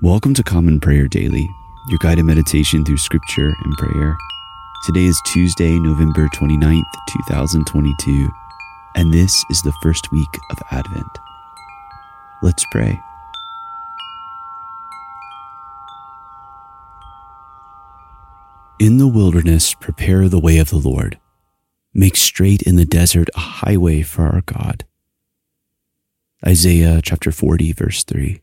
Welcome to Common Prayer Daily, your guided meditation through scripture and prayer. Today is Tuesday, November 29th, 2022, and this is the first week of Advent. Let's pray. In the wilderness, prepare the way of the Lord. Make straight in the desert a highway for our God. Isaiah chapter 40, verse 3.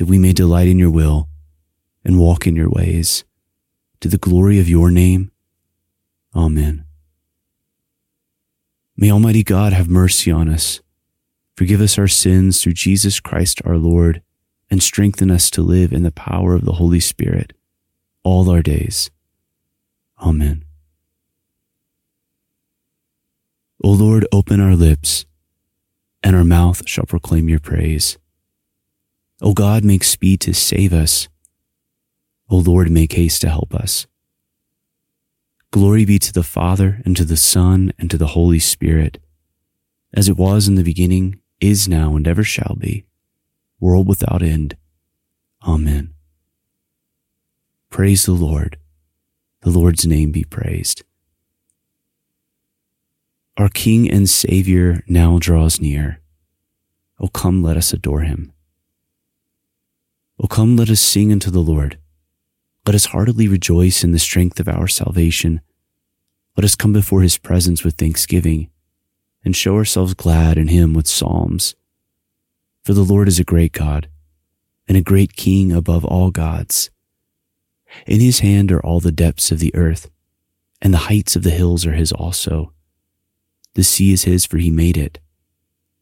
that we may delight in your will and walk in your ways, to the glory of your name. Amen. May Almighty God have mercy on us, forgive us our sins through Jesus Christ our Lord, and strengthen us to live in the power of the Holy Spirit all our days. Amen. O Lord, open our lips, and our mouth shall proclaim your praise. O God, make speed to save us. O Lord, make haste to help us. Glory be to the Father, and to the Son, and to the Holy Spirit, as it was in the beginning, is now, and ever shall be, world without end. Amen. Praise the Lord. The Lord's name be praised. Our King and Savior now draws near. O come, let us adore him. O come, let us sing unto the Lord. Let us heartily rejoice in the strength of our salvation. Let us come before his presence with thanksgiving and show ourselves glad in him with psalms. For the Lord is a great God and a great King above all gods. In his hand are all the depths of the earth, and the heights of the hills are his also. The sea is his, for he made it,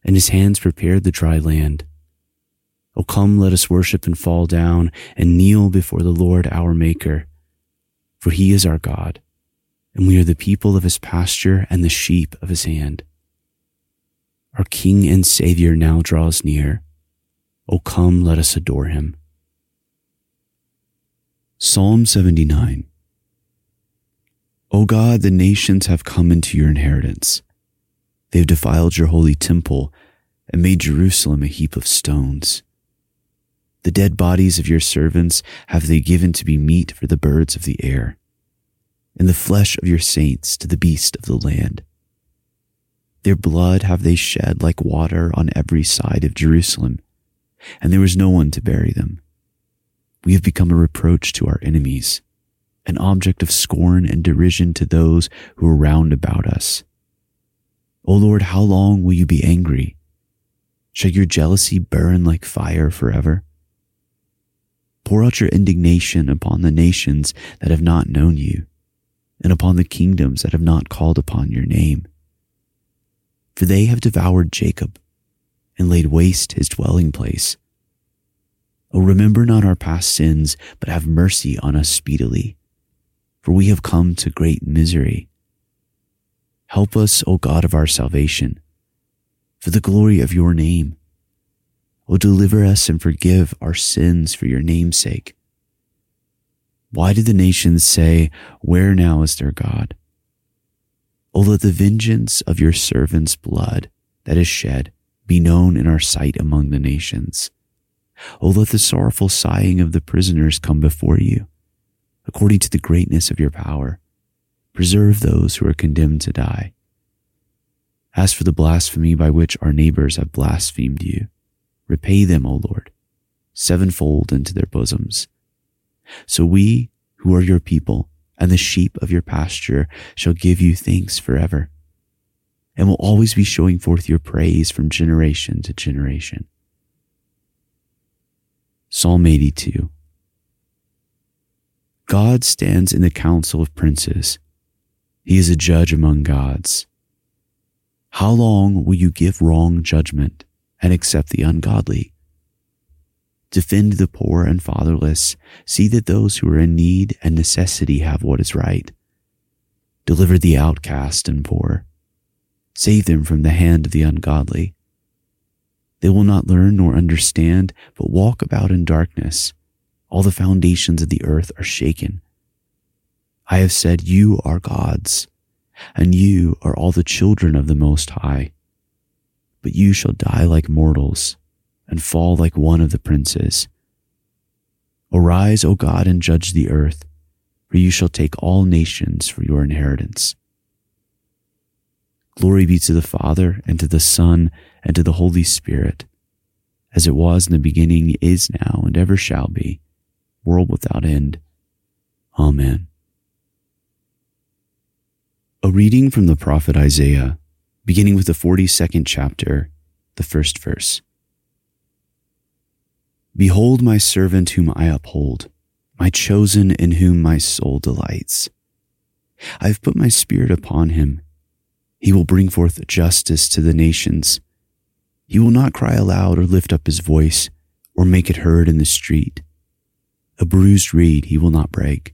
and his hands prepared the dry land. O come, let us worship and fall down and kneel before the Lord our Maker. For he is our God, and we are the people of his pasture and the sheep of his hand. Our King and Savior now draws near. O come, let us adore him. Psalm seventy-nine. 79 O God, the nations have come into your inheritance. They have defiled your holy temple and made Jerusalem a heap of stones. The dead bodies of your servants have they given to be meat for the birds of the air, and the flesh of your saints to the beast of the land. Their blood have they shed like water on every side of Jerusalem, and there was no one to bury them. We have become a reproach to our enemies, an object of scorn and derision to those who are round about us. O Lord, how long will you be angry? Shall your jealousy burn like fire forever? Pour out your indignation upon the nations that have not known you, and upon the kingdoms that have not called upon your name. For they have devoured Jacob and laid waste his dwelling place. O remember not our past sins, but have mercy on us speedily, for we have come to great misery. Help us, O God of our salvation, for the glory of your name. O deliver us and forgive our sins for your name's sake. Why do the nations say, Where now is their God? O let the vengeance of your servant's blood that is shed be known in our sight among the nations. O let the sorrowful sighing of the prisoners come before you. According to the greatness of your power, preserve those who are condemned to die. As for the blasphemy by which our neighbors have blasphemed you, Repay them, O Lord, sevenfold into their bosoms. So we, who are your people and the sheep of your pasture, shall give you thanks forever, and will always be showing forth your praise from generation to generation. Psalm 82 God stands in the council of princes. He is a judge among gods. How long will you give wrong judgment? And accept the ungodly? Defend the poor and fatherless. See that those who are in need and necessity have what is right. Deliver the outcast and poor. Save them from the hand of the ungodly. They will not learn nor understand, but walk about in darkness. All the foundations of the earth are shaken. I have said, You are gods, and you are all the children of the Most High. But you shall die like mortals and fall like one of the princes. Arise, O God, and judge the earth, for you shall take all nations for your inheritance. Glory be to the Father, and to the Son, and to the Holy Spirit, as it was in the beginning, is now, and ever shall be, world without end. Amen. A reading from the prophet Isaiah, beginning with the 42nd chapter, the first verse. Behold my servant whom I uphold, my chosen in whom my soul delights. I have put my spirit upon him. He will bring forth justice to the nations. He will not cry aloud or lift up his voice or make it heard in the street. A bruised reed he will not break,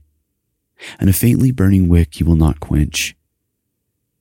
and a faintly burning wick he will not quench.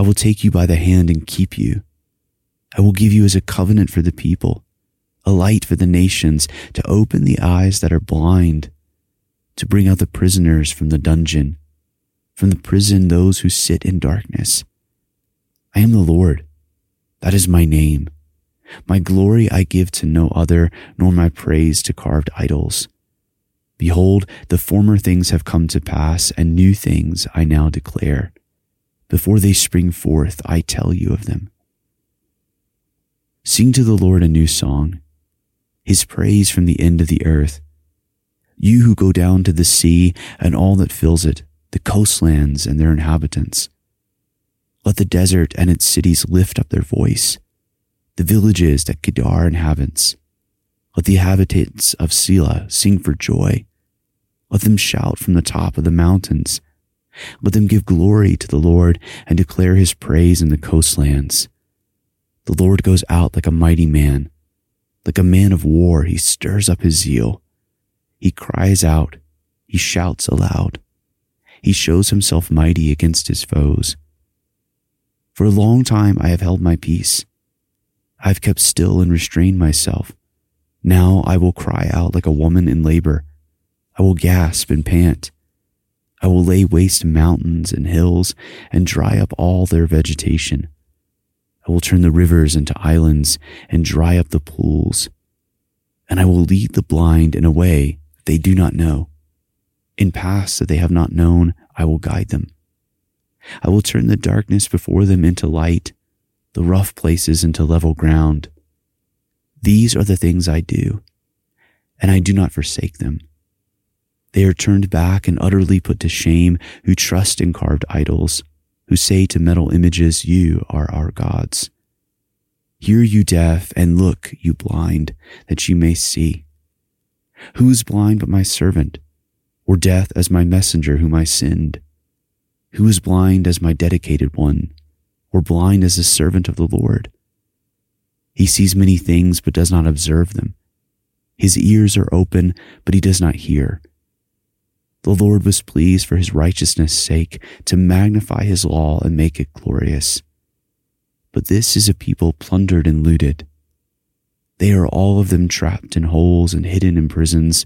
I will take you by the hand and keep you. I will give you as a covenant for the people a light for the nations, to open the eyes that are blind, to bring out the prisoners from the dungeon, from the prison those who sit in darkness. I am the Lord. That is my name. My glory I give to no other, nor my praise to carved idols. Behold, the former things have come to pass, and new things I now declare. Before they spring forth, I tell you of them. Sing to the Lord a new song his praise from the end of the earth. You who go down to the sea and all that fills it, the coastlands and their inhabitants. Let the desert and its cities lift up their voice, the villages that Kedar inhabits. Let the inhabitants of Sela sing for joy. Let them shout from the top of the mountains. Let them give glory to the Lord and declare his praise in the coastlands. The Lord goes out like a mighty man. Like a man of war, he stirs up his zeal. He cries out. He shouts aloud. He shows himself mighty against his foes. For a long time I have held my peace. I have kept still and restrained myself. Now I will cry out like a woman in labor. I will gasp and pant. I will lay waste mountains and hills and dry up all their vegetation. I will turn the rivers into islands and dry up the pools. And I will lead the blind in a way they do not know. In paths that they have not known, I will guide them. I will turn the darkness before them into light, the rough places into level ground. These are the things I do, and I do not forsake them. They are turned back and utterly put to shame who trust in carved idols who say to metal images, You are our gods. Hear, you deaf, and look, you blind, that you may see. Who is blind but my servant, or deaf as my messenger whom I send? Who is blind as my dedicated one, or blind as the servant of the Lord? He sees many things but does not observe them. His ears are open, but he does not hear. The Lord was pleased for his righteousness' sake to magnify his law and make it glorious. But this is a people plundered and looted. They are all of them trapped in holes and hidden in prisons.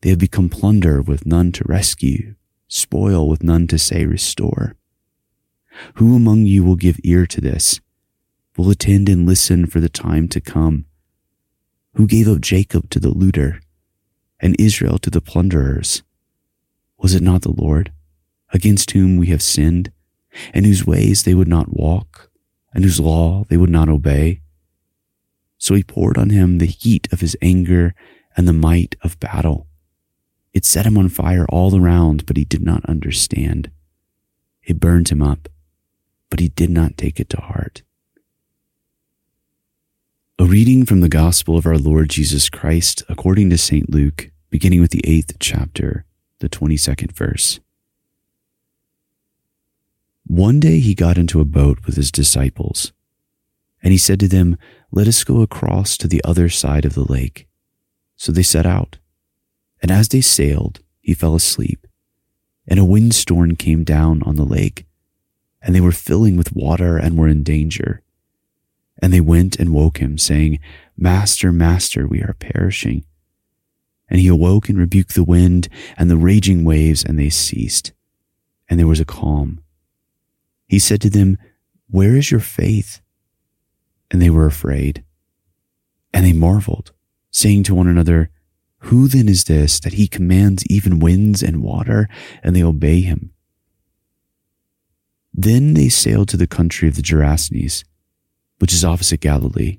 They have become plunder with none to rescue, spoil with none to say restore. Who among you will give ear to this, will attend and listen for the time to come? Who gave up Jacob to the looter and Israel to the plunderers? Was it not the Lord, against whom we have sinned, and whose ways they would not walk, and whose law they would not obey? So he poured on him the heat of his anger and the might of battle. It set him on fire all around, but he did not understand. It burned him up, but he did not take it to heart. A reading from the Gospel of our Lord Jesus Christ according to St. Luke, beginning with the eighth chapter, the 22nd verse. One day he got into a boat with his disciples, and he said to them, Let us go across to the other side of the lake. So they set out. And as they sailed, he fell asleep, and a windstorm came down on the lake, and they were filling with water and were in danger. And they went and woke him, saying, Master, Master, we are perishing. And he awoke and rebuked the wind and the raging waves, and they ceased. And there was a calm. He said to them, Where is your faith? And they were afraid. And they marveled, saying to one another, who then is this that he commands even winds and water, and they obey him? Then they sailed to the country of the Gerasenes, which is opposite Galilee.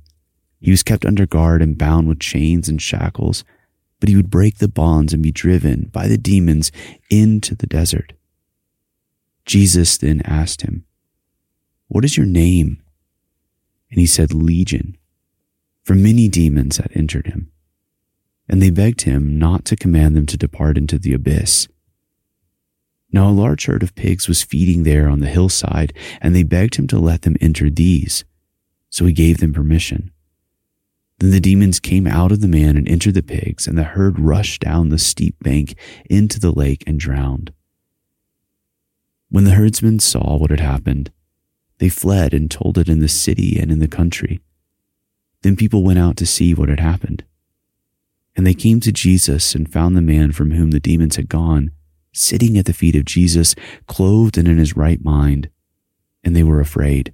He was kept under guard and bound with chains and shackles, but he would break the bonds and be driven by the demons into the desert. Jesus then asked him, what is your name? And he said, Legion, for many demons had entered him. And they begged him not to command them to depart into the abyss. Now a large herd of pigs was feeding there on the hillside, and they begged him to let them enter these. So he gave them permission. Then the demons came out of the man and entered the pigs, and the herd rushed down the steep bank into the lake and drowned. When the herdsmen saw what had happened, they fled and told it in the city and in the country. Then people went out to see what had happened. And they came to Jesus and found the man from whom the demons had gone, sitting at the feet of Jesus, clothed and in his right mind. And they were afraid.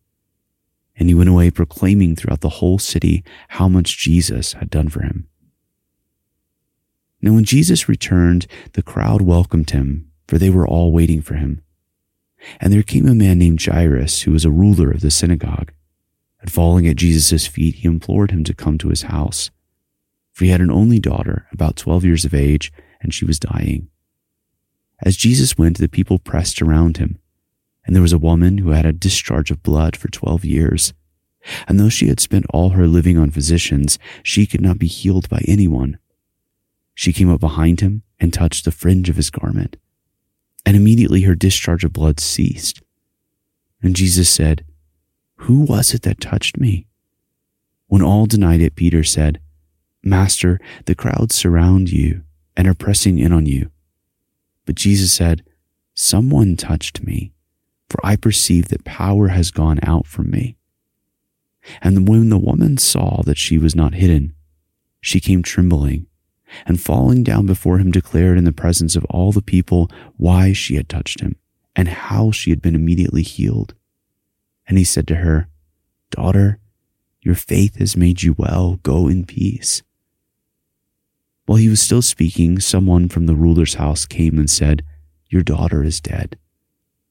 And he went away proclaiming throughout the whole city how much Jesus had done for him. Now, when Jesus returned, the crowd welcomed him, for they were all waiting for him. And there came a man named Jairus, who was a ruler of the synagogue. And falling at Jesus' feet, he implored him to come to his house. For he had an only daughter, about 12 years of age, and she was dying. As Jesus went, the people pressed around him. And there was a woman who had a discharge of blood for 12 years. And though she had spent all her living on physicians, she could not be healed by anyone. She came up behind him and touched the fringe of his garment. And immediately her discharge of blood ceased. And Jesus said, who was it that touched me? When all denied it, Peter said, Master, the crowds surround you and are pressing in on you. But Jesus said, Someone touched me, for I perceive that power has gone out from me. And when the woman saw that she was not hidden, she came trembling, and falling down before him declared in the presence of all the people why she had touched him, and how she had been immediately healed. And he said to her, Daughter, your faith has made you well. Go in peace. While he was still speaking, someone from the ruler's house came and said, Your daughter is dead.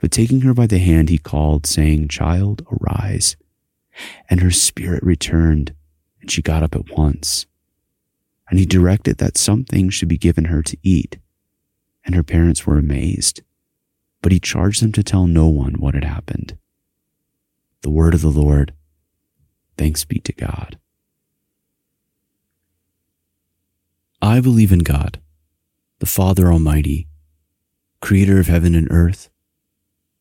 But taking her by the hand, he called, saying, Child, arise. And her spirit returned, and she got up at once. And he directed that something should be given her to eat. And her parents were amazed. But he charged them to tell no one what had happened. The word of the Lord. Thanks be to God. I believe in God, the Father Almighty, creator of heaven and earth.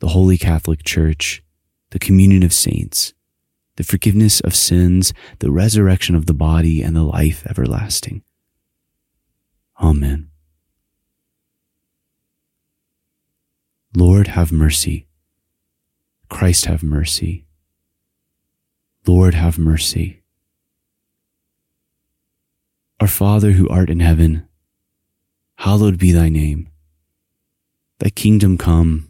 the Holy Catholic Church, the communion of saints, the forgiveness of sins, the resurrection of the body, and the life everlasting. Amen. Lord, have mercy. Christ, have mercy. Lord, have mercy. Our Father who art in heaven, hallowed be thy name. Thy kingdom come,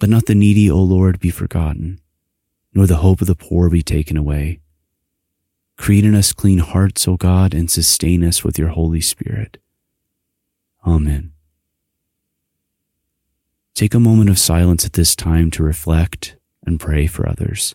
Let not the needy, O Lord, be forgotten, nor the hope of the poor be taken away. Create in us clean hearts, O God, and sustain us with your Holy Spirit. Amen. Take a moment of silence at this time to reflect and pray for others.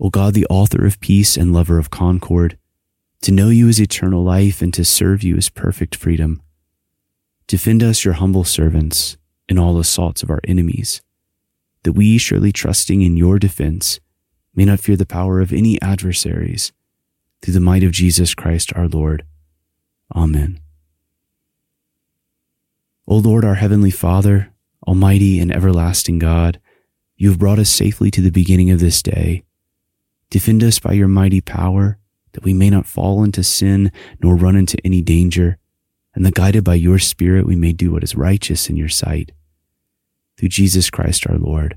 O God, the author of peace and lover of concord, to know you is eternal life and to serve you is perfect freedom. Defend us, your humble servants, in all assaults of our enemies, that we, surely trusting in your defense, may not fear the power of any adversaries, through the might of Jesus Christ our Lord. Amen. O Lord, our heavenly Father, almighty and everlasting God, you have brought us safely to the beginning of this day Defend us by your mighty power, that we may not fall into sin nor run into any danger, and that guided by your Spirit we may do what is righteous in your sight. Through Jesus Christ our Lord.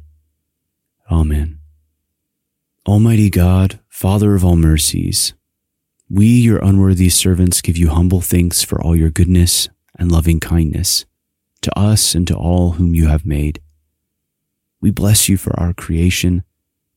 Amen. Almighty God, Father of all mercies, we, your unworthy servants, give you humble thanks for all your goodness and loving kindness to us and to all whom you have made. We bless you for our creation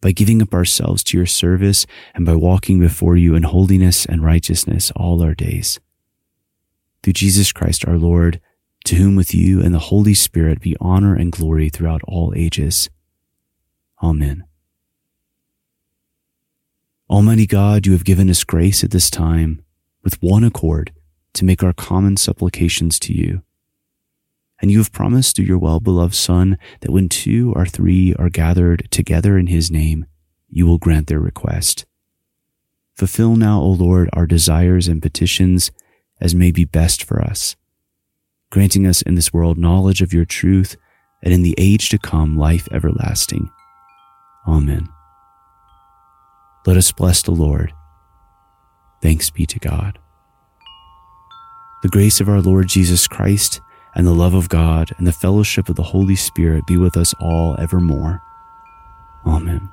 by giving up ourselves to your service and by walking before you in holiness and righteousness all our days. through Jesus Christ our Lord, to whom with you and the Holy Spirit be honor and glory throughout all ages. Amen. Almighty God, you have given us grace at this time with one accord to make our common supplications to you. And you have promised through your well beloved Son that when two or three are gathered together in his name, you will grant their request. Fulfill now, O Lord, our desires and petitions as may be best for us, granting us in this world knowledge of your truth and in the age to come life everlasting. Amen. Let us bless the Lord. Thanks be to God. The grace of our Lord Jesus Christ and the love of God and the fellowship of the Holy Spirit be with us all evermore. Amen.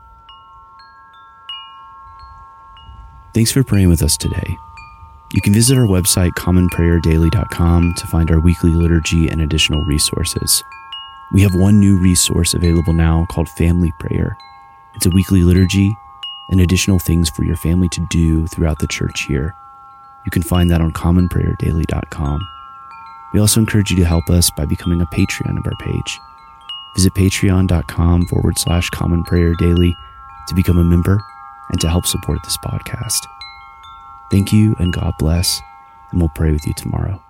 Thanks for praying with us today. You can visit our website, commonprayerdaily.com, to find our weekly liturgy and additional resources. We have one new resource available now called Family Prayer. It's a weekly liturgy and additional things for your family to do throughout the church year. You can find that on commonprayerdaily.com. We also encourage you to help us by becoming a Patreon of our page. Visit patreon.com forward slash common prayer daily to become a member and to help support this podcast. Thank you and God bless, and we'll pray with you tomorrow.